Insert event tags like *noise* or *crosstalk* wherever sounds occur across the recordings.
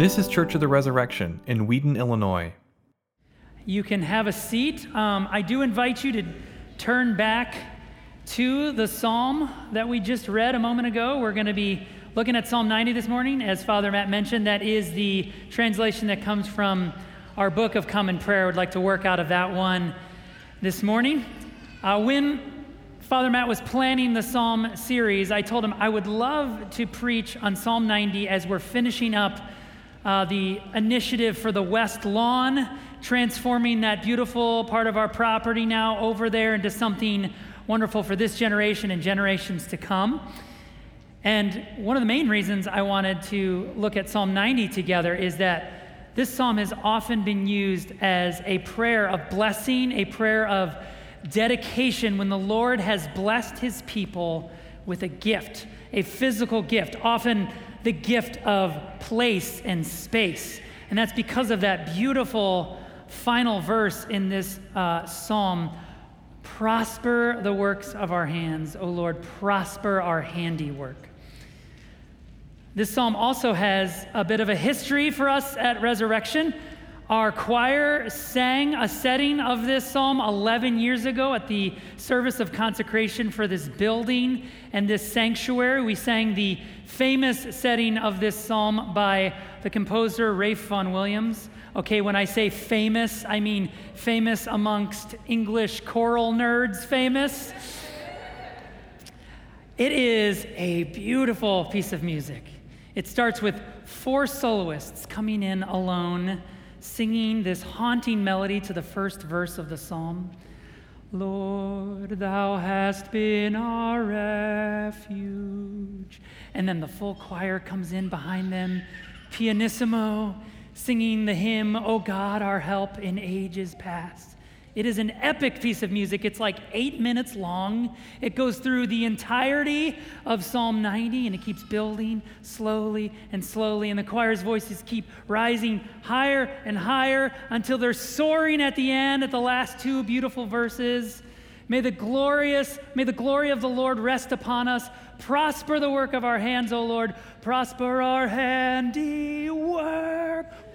This is Church of the Resurrection in Wheaton, Illinois. You can have a seat. Um, I do invite you to turn back to the psalm that we just read a moment ago. We're going to be looking at Psalm 90 this morning. As Father Matt mentioned, that is the translation that comes from our book of Common Prayer. Would like to work out of that one this morning. Uh, when Father Matt was planning the Psalm series, I told him I would love to preach on Psalm 90 as we're finishing up uh, the initiative for the West Lawn, transforming that beautiful part of our property now over there into something wonderful for this generation and generations to come. And one of the main reasons I wanted to look at Psalm 90 together is that this psalm has often been used as a prayer of blessing, a prayer of dedication when the Lord has blessed his people with a gift, a physical gift, often the gift of place and space. And that's because of that beautiful final verse in this uh, psalm Prosper the works of our hands, O Lord, prosper our handiwork. This psalm also has a bit of a history for us at Resurrection. Our choir sang a setting of this psalm 11 years ago at the service of consecration for this building and this sanctuary. We sang the famous setting of this psalm by the composer Ralph Vaughan Williams. Okay, when I say famous, I mean famous amongst English choral nerds, famous. It is a beautiful piece of music. It starts with four soloists coming in alone singing this haunting melody to the first verse of the psalm Lord, thou hast been our refuge. And then the full choir comes in behind them, pianissimo, singing the hymn, O God, our help in ages past. It is an epic piece of music. It's like eight minutes long. It goes through the entirety of Psalm 90 and it keeps building slowly and slowly. And the choir's voices keep rising higher and higher until they're soaring at the end at the last two beautiful verses. May the glorious, may the glory of the Lord rest upon us. Prosper the work of our hands, O Lord. Prosper our handiwork.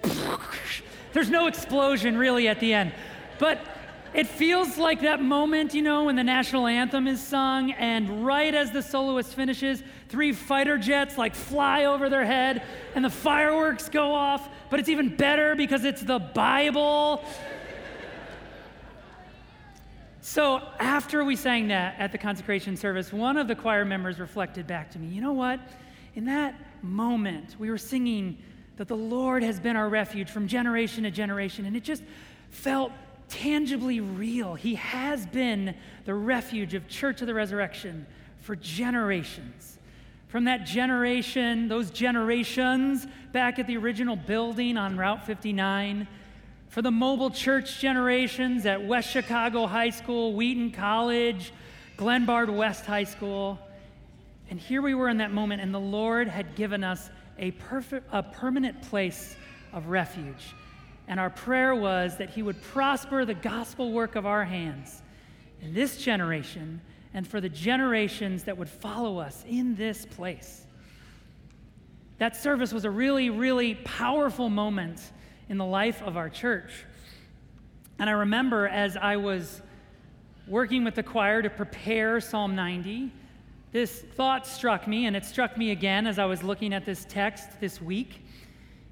*laughs* There's no explosion really at the end. But it feels like that moment, you know, when the national anthem is sung, and right as the soloist finishes, three fighter jets like fly over their head, and the fireworks go off. But it's even better because it's the Bible. So after we sang that at the consecration service, one of the choir members reflected back to me, you know what? In that moment, we were singing that the Lord has been our refuge from generation to generation, and it just felt tangibly real. He has been the refuge of Church of the Resurrection for generations. From that generation, those generations back at the original building on Route 59, for the mobile church generations at West Chicago High School, Wheaton College, Glenbard West High School. And here we were in that moment, and the Lord had given us a, perfect, a permanent place of refuge and our prayer was that He would prosper the gospel work of our hands in this generation and for the generations that would follow us in this place. That service was a really, really powerful moment in the life of our church. And I remember as I was working with the choir to prepare Psalm 90, this thought struck me, and it struck me again as I was looking at this text this week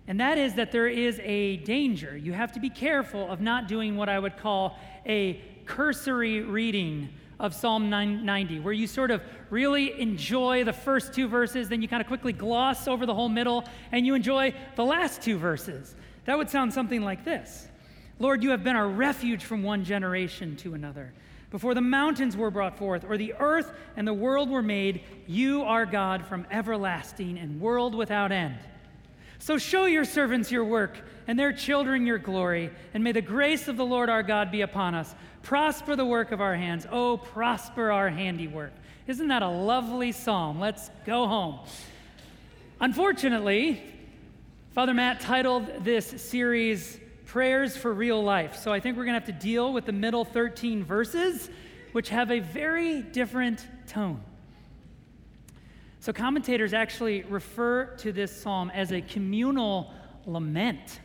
and that is that there is a danger. You have to be careful of not doing what I would call a cursory reading of Psalm 90, where you sort of really enjoy the first two verses, then you kind of quickly gloss over the whole middle, and you enjoy the last two verses. That would sound something like this Lord, you have been our refuge from one generation to another. Before the mountains were brought forth, or the earth and the world were made, you are God from everlasting and world without end. So show your servants your work, and their children your glory, and may the grace of the Lord our God be upon us. Prosper the work of our hands. Oh, prosper our handiwork. Isn't that a lovely psalm? Let's go home. Unfortunately, Father Matt titled this series Prayers for Real Life. So I think we're going to have to deal with the middle 13 verses, which have a very different tone. So, commentators actually refer to this psalm as a communal lament.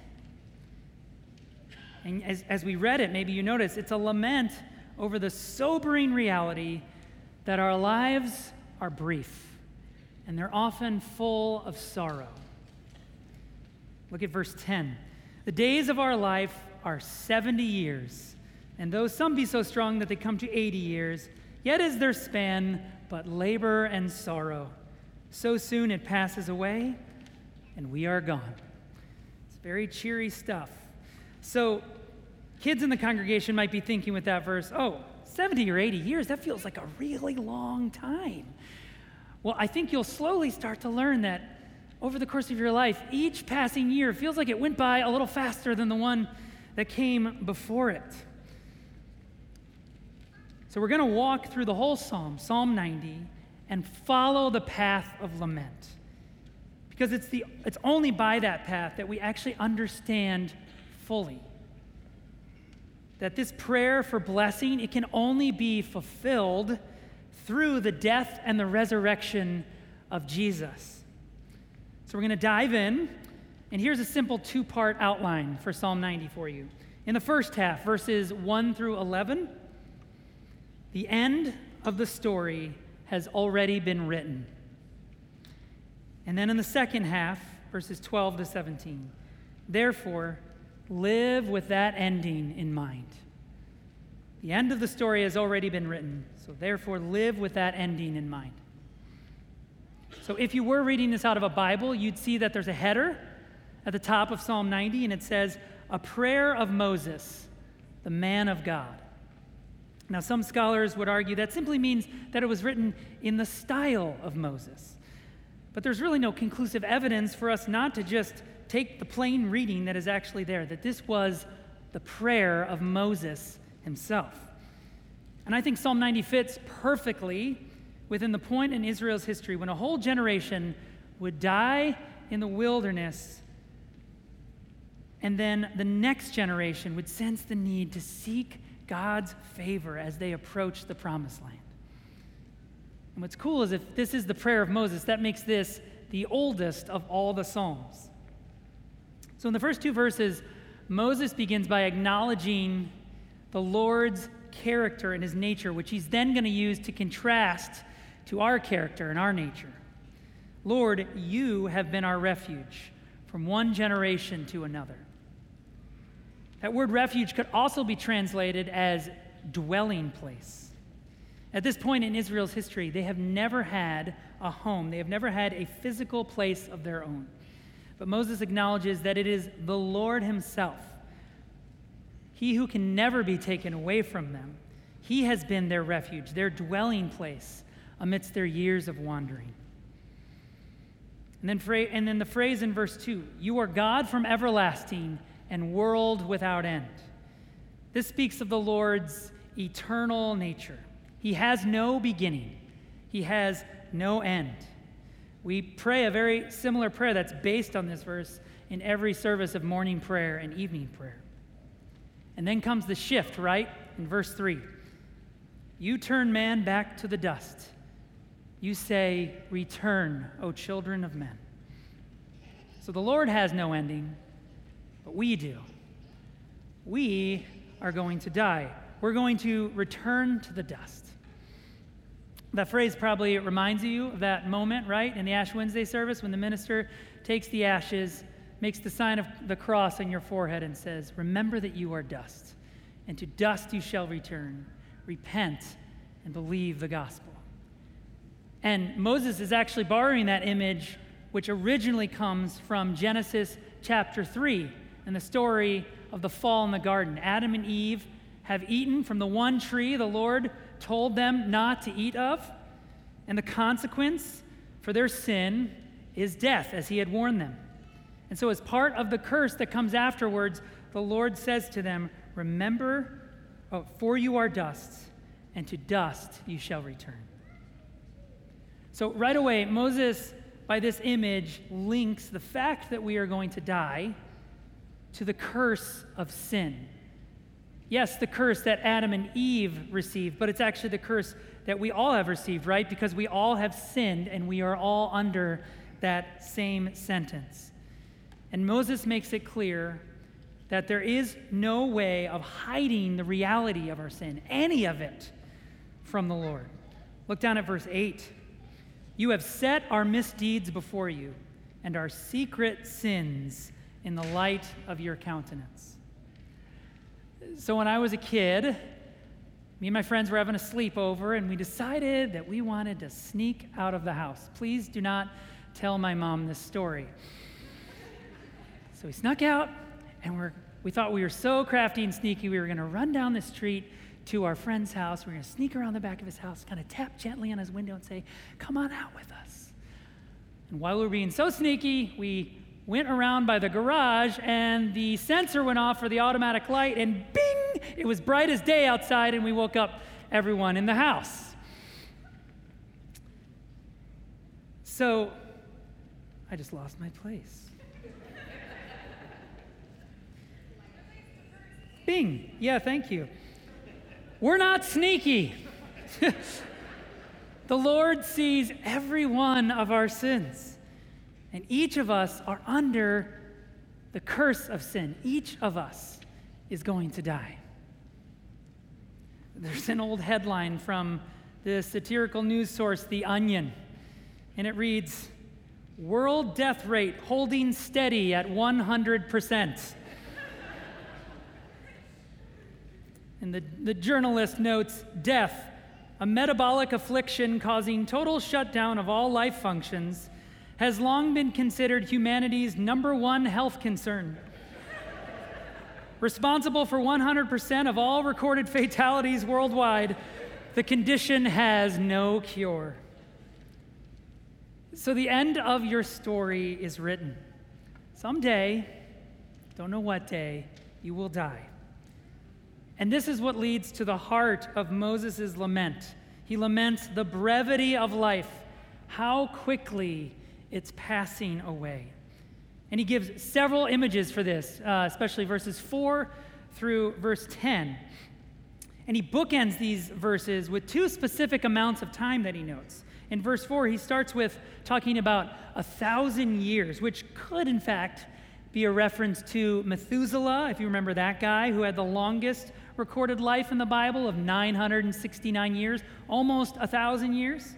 And as, as we read it, maybe you notice it's a lament over the sobering reality that our lives are brief and they're often full of sorrow. Look at verse 10. The days of our life are 70 years, and though some be so strong that they come to 80 years, yet is their span but labor and sorrow. So soon it passes away, and we are gone. It's very cheery stuff. So, kids in the congregation might be thinking with that verse, oh, 70 or 80 years, that feels like a really long time. Well, I think you'll slowly start to learn that over the course of your life, each passing year feels like it went by a little faster than the one that came before it. So, we're going to walk through the whole psalm, Psalm 90, and follow the path of lament. Because it's, the, it's only by that path that we actually understand fully that this prayer for blessing it can only be fulfilled through the death and the resurrection of Jesus. So we're going to dive in, and here's a simple two part outline for Psalm 90 for you. In the first half, verses 1 through 11, the end of the story has already been written. And then in the second half, verses 12 to 17, therefore, live with that ending in mind. The end of the story has already been written, so therefore, live with that ending in mind. So, if you were reading this out of a Bible, you'd see that there's a header at the top of Psalm 90, and it says, A prayer of Moses, the man of God. Now, some scholars would argue that simply means that it was written in the style of Moses. But there's really no conclusive evidence for us not to just take the plain reading that is actually there, that this was the prayer of Moses himself. And I think Psalm 90 fits perfectly within the point in Israel's history when a whole generation would die in the wilderness, and then the next generation would sense the need to seek God's favor as they approach the promised land. And what's cool is if this is the prayer of Moses, that makes this the oldest of all the Psalms. So in the first two verses, Moses begins by acknowledging the Lord's character and his nature, which he's then going to use to contrast to our character and our nature. Lord, you have been our refuge from one generation to another. That word refuge could also be translated as dwelling place. At this point in Israel's history, they have never had a home, they have never had a physical place of their own. But Moses acknowledges that it is the Lord Himself, He who can never be taken away from them. He has been their refuge, their dwelling place amidst their years of wandering. And then, and then the phrase in verse 2 You are God from everlasting and world without end. This speaks of the Lord's eternal nature. He has no beginning, He has no end. We pray a very similar prayer that's based on this verse in every service of morning prayer and evening prayer. And then comes the shift, right? In verse 3. You turn man back to the dust. You say, Return, O children of men. So the Lord has no ending, we do. We are going to die. We're going to return to the dust. That phrase probably reminds you of that moment, right, in the Ash Wednesday service when the minister takes the ashes, makes the sign of the cross on your forehead, and says, Remember that you are dust, and to dust you shall return. Repent and believe the gospel. And Moses is actually borrowing that image, which originally comes from Genesis chapter 3 and the story of the fall in the garden. Adam and Eve have eaten from the one tree the Lord told them not to eat of, and the consequence for their sin is death, as he had warned them. And so, as part of the curse that comes afterwards, the Lord says to them, Remember, oh, for you are dust, and to dust you shall return. So, right away, Moses, by this image, links the fact that we are going to die to the curse of sin. Yes, the curse that Adam and Eve received, but it's actually the curse that we all have received, right? Because we all have sinned and we are all under that same sentence. And Moses makes it clear that there is no way of hiding the reality of our sin, any of it, from the Lord. Look down at verse 8. You have set our misdeeds before you and our secret sins in the light of your countenance. So when I was a kid, me and my friends were having a sleepover, and we decided that we wanted to sneak out of the house. Please do not tell my mom this story. So we snuck out, and we're, we thought we were so crafty and sneaky, we were going to run down the street to our friend's house. We we're going to sneak around the back of his house, kind of tap gently on his window and say, Come on out with us. And while we were being so sneaky, we went around by the garage, and the sensor went off for the automatic light, and bing! It was bright as day outside, and we woke up everyone in the house. So, I just lost my place. Bing. Yeah, thank you. We're not sneaky. *laughs* the Lord sees every one of our sins. And each of us are under the curse of sin. Each of us is going to die. There's an old headline from the satirical news source, The Onion, and it reads World death rate holding steady at 100%. and the, the journalist notes death, a metabolic affliction causing total shutdown of all life functions has long been considered humanity's number one health concern. Responsible for 100% of all recorded fatalities worldwide, the condition has no cure. So the end of your story is written. Someday, don't know what day, you will die. And this is what leads to the heart of Moses' lament. He laments the brevity of life, how quickly it's passing away. And he gives several images for this, uh, especially verses 4 through verse 10. And he bookends these verses with two specific amounts of time that he notes. In verse 4, he starts with talking about a thousand years, which could, in fact, be a reference to Methuselah, if you remember that guy who had the longest recorded life in the Bible of 969 years, almost a thousand years.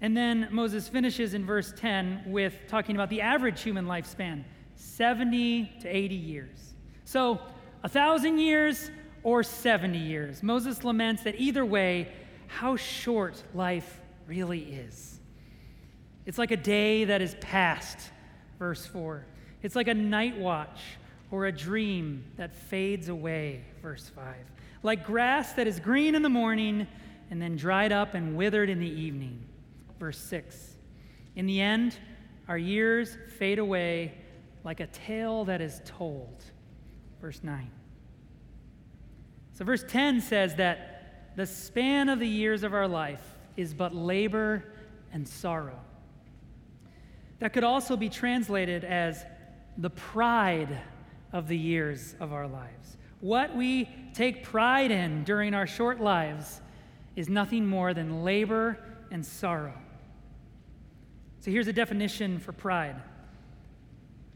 And then Moses finishes in verse 10 with talking about the average human lifespan 70 to 80 years. So, a thousand years or 70 years. Moses laments that either way, how short life really is. It's like a day that is past, verse 4. It's like a night watch or a dream that fades away, verse 5. Like grass that is green in the morning and then dried up and withered in the evening verse 6. In the end, our years fade away like a tale that is told. Verse 9. So, verse 10 says that the span of the years of our life is but labor and sorrow. That could also be translated as the pride of the years of our lives. What we take pride in during our short lives is nothing more than labor and sorrow. So here's a definition for pride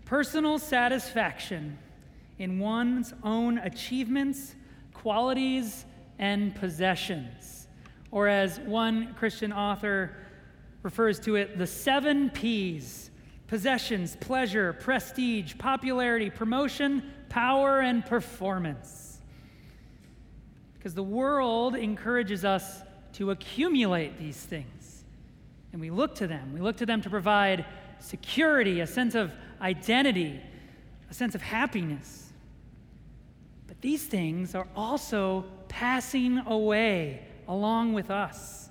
personal satisfaction in one's own achievements, qualities, and possessions. Or as one Christian author refers to it, the seven P's possessions, pleasure, prestige, popularity, promotion, power, and performance. Because the world encourages us to accumulate these things. And we look to them. We look to them to provide security, a sense of identity, a sense of happiness. But these things are also passing away along with us.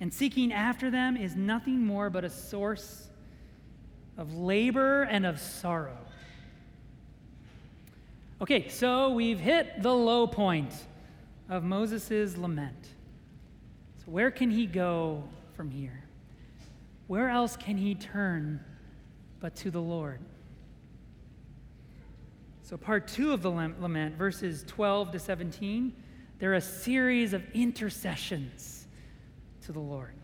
And seeking after them is nothing more but a source of labor and of sorrow. Okay, so we've hit the low point of Moses' lament. So, where can he go from here? Where else can he turn but to the Lord? So, part two of the lament, verses 12 to 17, they're a series of intercessions to the Lord.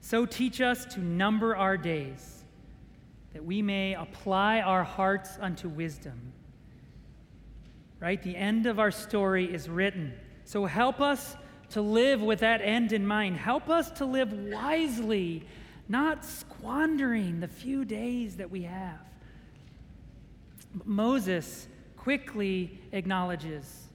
So, teach us to number our days, that we may apply our hearts unto wisdom. Right? The end of our story is written. So help us to live with that end in mind. Help us to live wisely, not squandering the few days that we have. Moses quickly acknowledges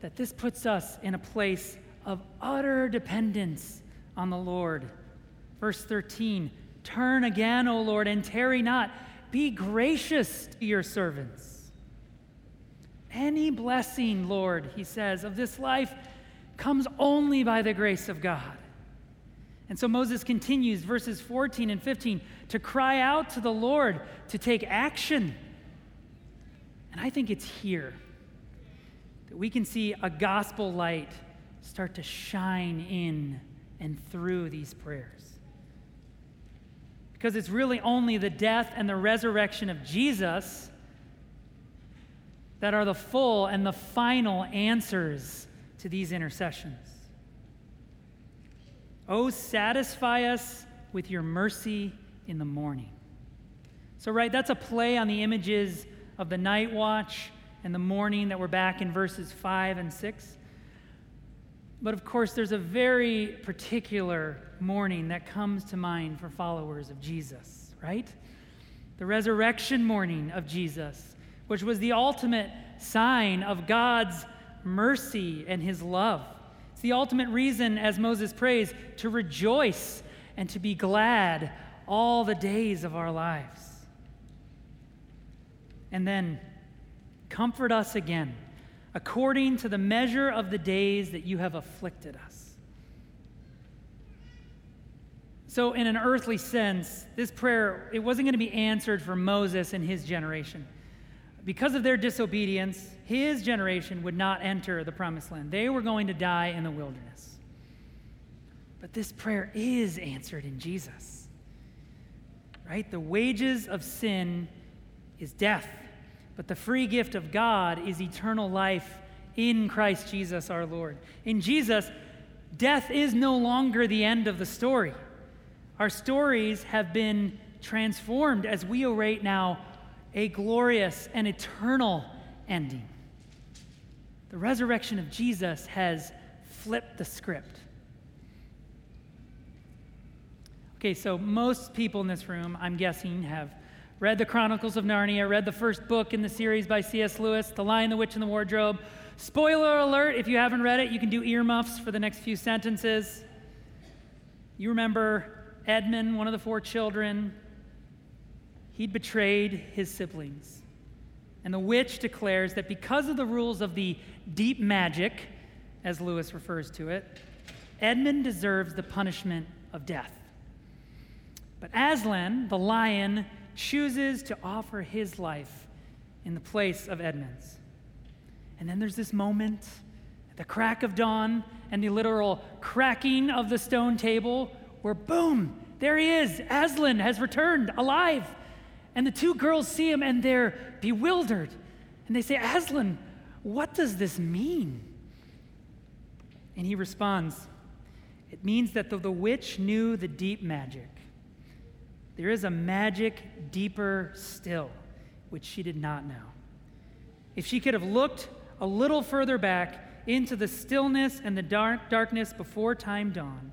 that this puts us in a place of utter dependence on the Lord. Verse 13 Turn again, O Lord, and tarry not. Be gracious to your servants. Any blessing, Lord, he says, of this life comes only by the grace of God. And so Moses continues, verses 14 and 15, to cry out to the Lord to take action. And I think it's here that we can see a gospel light start to shine in and through these prayers. Because it's really only the death and the resurrection of Jesus that are the full and the final answers to these intercessions. Oh, satisfy us with your mercy in the morning. So, right, that's a play on the images of the night watch and the morning that we're back in verses 5 and 6. But of course, there's a very particular morning that comes to mind for followers of Jesus, right? The resurrection morning of Jesus, which was the ultimate sign of God's mercy and his love. It's the ultimate reason, as Moses prays, to rejoice and to be glad all the days of our lives. And then, comfort us again according to the measure of the days that you have afflicted us. So, in an earthly sense, this prayer, it wasn't going to be answered for Moses and his generation. Because of their disobedience, his generation would not enter the promised land. They were going to die in the wilderness. But this prayer is answered in Jesus. Right? The wages of sin is death. But the free gift of God is eternal life in Christ Jesus our Lord. In Jesus, death is no longer the end of the story. Our stories have been transformed as we await now a glorious and eternal ending. The resurrection of Jesus has flipped the script. Okay, so most people in this room, I'm guessing, have read the Chronicles of Narnia, read the first book in the series by C.S. Lewis, The Lion, the Witch, and the Wardrobe. Spoiler alert if you haven't read it, you can do earmuffs for the next few sentences. You remember Edmund, one of the four children, he'd betrayed his siblings. And the witch declares that because of the rules of the deep magic, as Lewis refers to it, Edmund deserves the punishment of death. But Aslan, the lion, chooses to offer his life in the place of Edmund's. And then there's this moment, the crack of dawn, and the literal cracking of the stone table, where boom, there he is. Aslan has returned alive. And the two girls see him and they're bewildered. And they say, Aslan, what does this mean? And he responds, It means that though the witch knew the deep magic, there is a magic deeper still, which she did not know. If she could have looked a little further back into the stillness and the dark darkness before time dawned,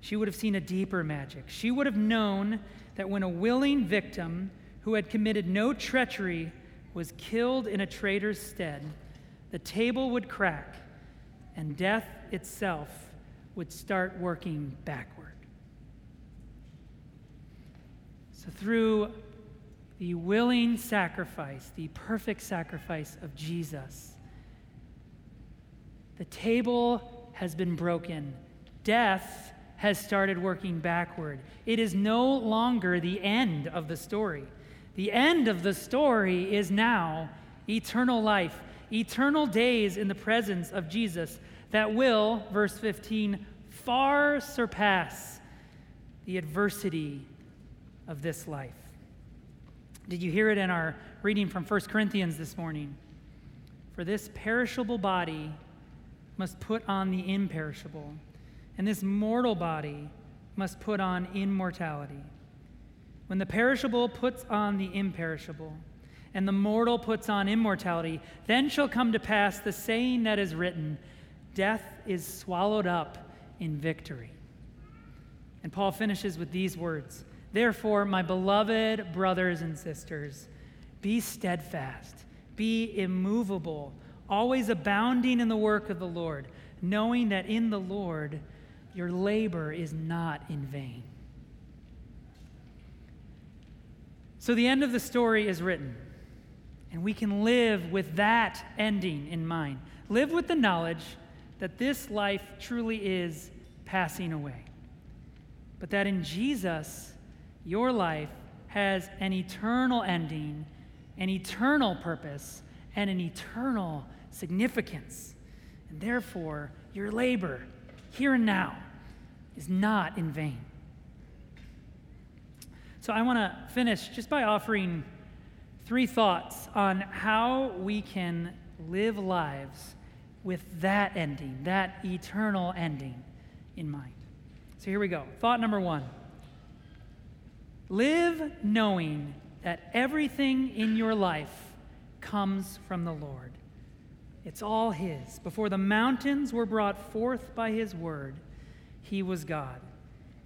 she would have seen a deeper magic. She would have known that when a willing victim who had committed no treachery was killed in a traitor's stead, the table would crack and death itself would start working backward. So, through the willing sacrifice, the perfect sacrifice of Jesus, the table has been broken. Death has started working backward. It is no longer the end of the story. The end of the story is now eternal life, eternal days in the presence of Jesus that will, verse 15, far surpass the adversity of this life. Did you hear it in our reading from 1 Corinthians this morning? For this perishable body must put on the imperishable, and this mortal body must put on immortality. when the perishable puts on the imperishable, and the mortal puts on immortality, then shall come to pass the saying that is written Death is swallowed up in victory. And Paul finishes with these words Therefore, my beloved brothers and sisters, be steadfast, be immovable, always abounding in the work of the Lord, knowing that in the Lord your labor is not in vain. So the end of the story is written, and we can live with that ending in mind. Live with the knowledge that this life truly is passing away, but that in Jesus, your life has an eternal ending, an eternal purpose, and an eternal significance. And therefore, your labor here and now is not in vain. So I want to finish just by offering three thoughts on how we can live lives with that ending, that eternal ending in mind. So here we go. Thought number one live knowing that everything in your life comes from the Lord. It's all His. Before the mountains were brought forth by His word, He was God.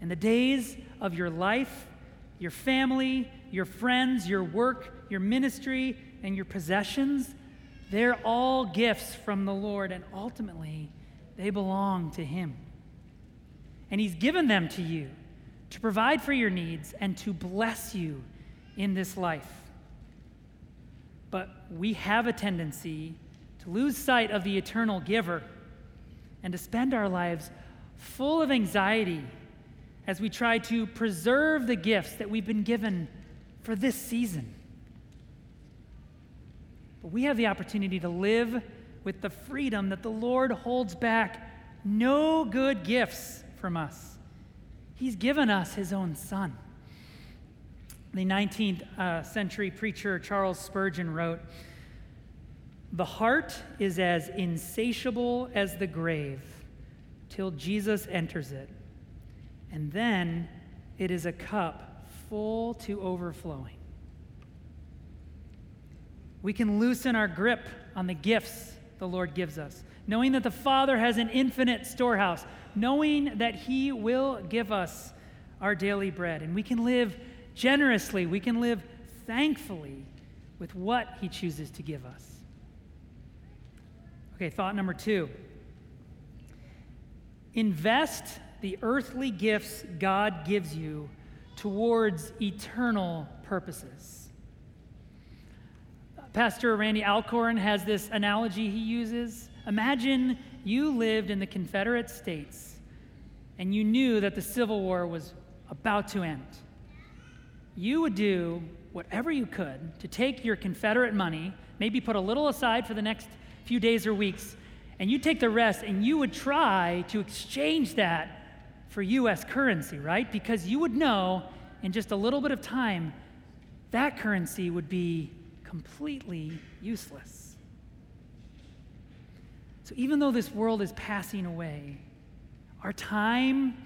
And the days of your life your family, your friends, your work, your ministry, and your possessions, they're all gifts from the Lord, and ultimately, they belong to Him. And He's given them to you to provide for your needs and to bless you in this life. But we have a tendency to lose sight of the eternal giver and to spend our lives full of anxiety as we try to preserve the gifts that we've been given for this season. But we have the opportunity to live with the freedom that the Lord holds back no good gifts from us. He's given us His own Son. The 19th uh, century preacher Charles Spurgeon wrote The heart is as insatiable as the grave till Jesus enters it and then it is a cup full to overflowing. We can loosen our grip on the gifts the Lord gives us, knowing that the Father has an infinite storehouse, knowing that He will give us our daily bread. And we can live generously, we can live thankfully with what He chooses to give us. Okay, thought number two invest the earthly gifts God gives you towards eternal purposes. Pastor Randy Alcorn has this analogy he uses. Imagine you lived in the Confederate States and you knew that the Civil War was about to end. You would do whatever you could to take your Confederate money, maybe put a little aside for the next few days or weeks, and you take the rest and you would try to exchange that for US currency, right? Because you would know in just a little bit of time that currency would be completely useless. So even though this world is passing away, our time,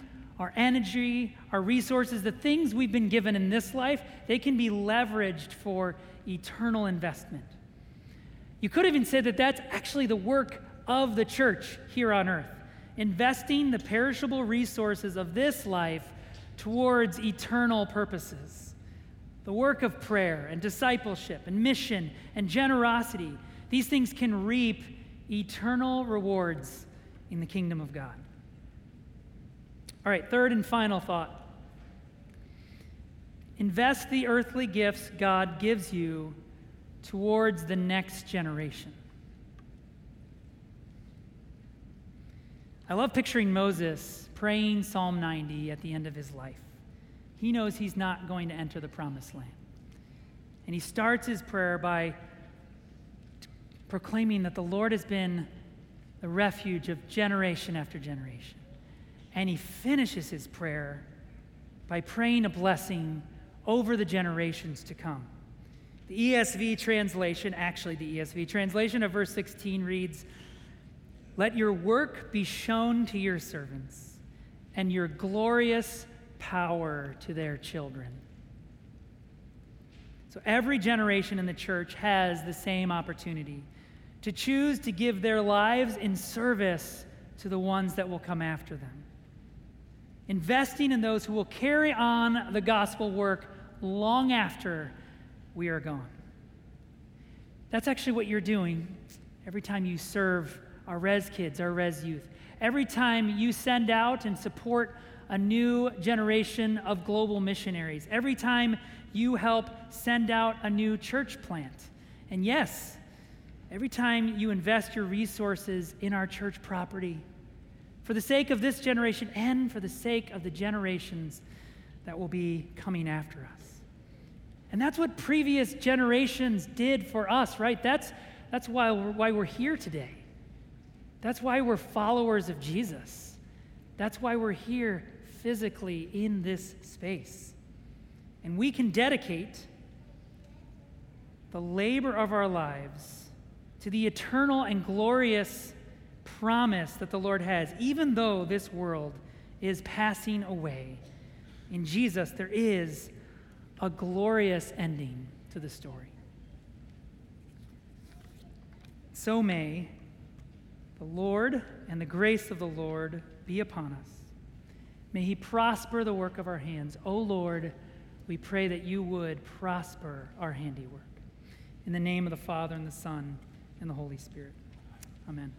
our energy, our resources, the things we've been given in this life, they can be leveraged for eternal investment. You could even say that that's actually the work of the church here on earth investing the perishable resources of this life towards eternal purposes. The work of prayer and discipleship and mission and generosity, these things can reap eternal rewards in the kingdom of God. All right, third and final thought. Invest the earthly gifts God gives you towards the next generation. I love picturing Moses praying Psalm 90 at the end of his life. He knows he's not going to enter the promised land. And he starts his prayer by proclaiming that the Lord has been the refuge of generation after generation. And he finishes his prayer by praying a blessing over the generations to come. The ESV translation, actually, the ESV translation of verse 16 reads, let your work be shown to your servants, and your glorious power to their children. So every generation in the church has the same opportunity to choose to give their lives in service to the ones that will come after them. Investing in those who will carry on the gospel work long after we are gone. That's actually what you're doing every time you serve our res kids, our res youth. Every time you send out and support a new generation of global missionaries. Every time you help send out a new church plant. And yes, every time you invest your resources in our church property for the sake of this generation and for the sake of the generations that will be coming after us. And that's what previous generations did for us, right? That's, that's why, we're, why we're here today. That's why we're followers of Jesus. That's why we're here physically in this space. And we can dedicate the labor of our lives to the eternal and glorious promise that the Lord has, even though this world is passing away. In Jesus, there is a glorious ending to the story. So may the Lord and the grace of the Lord be upon us. May He prosper the work of our hands. O Lord, we pray that you would prosper our handiwork. In the name of the Father, and the Son, and the Holy Spirit. Amen.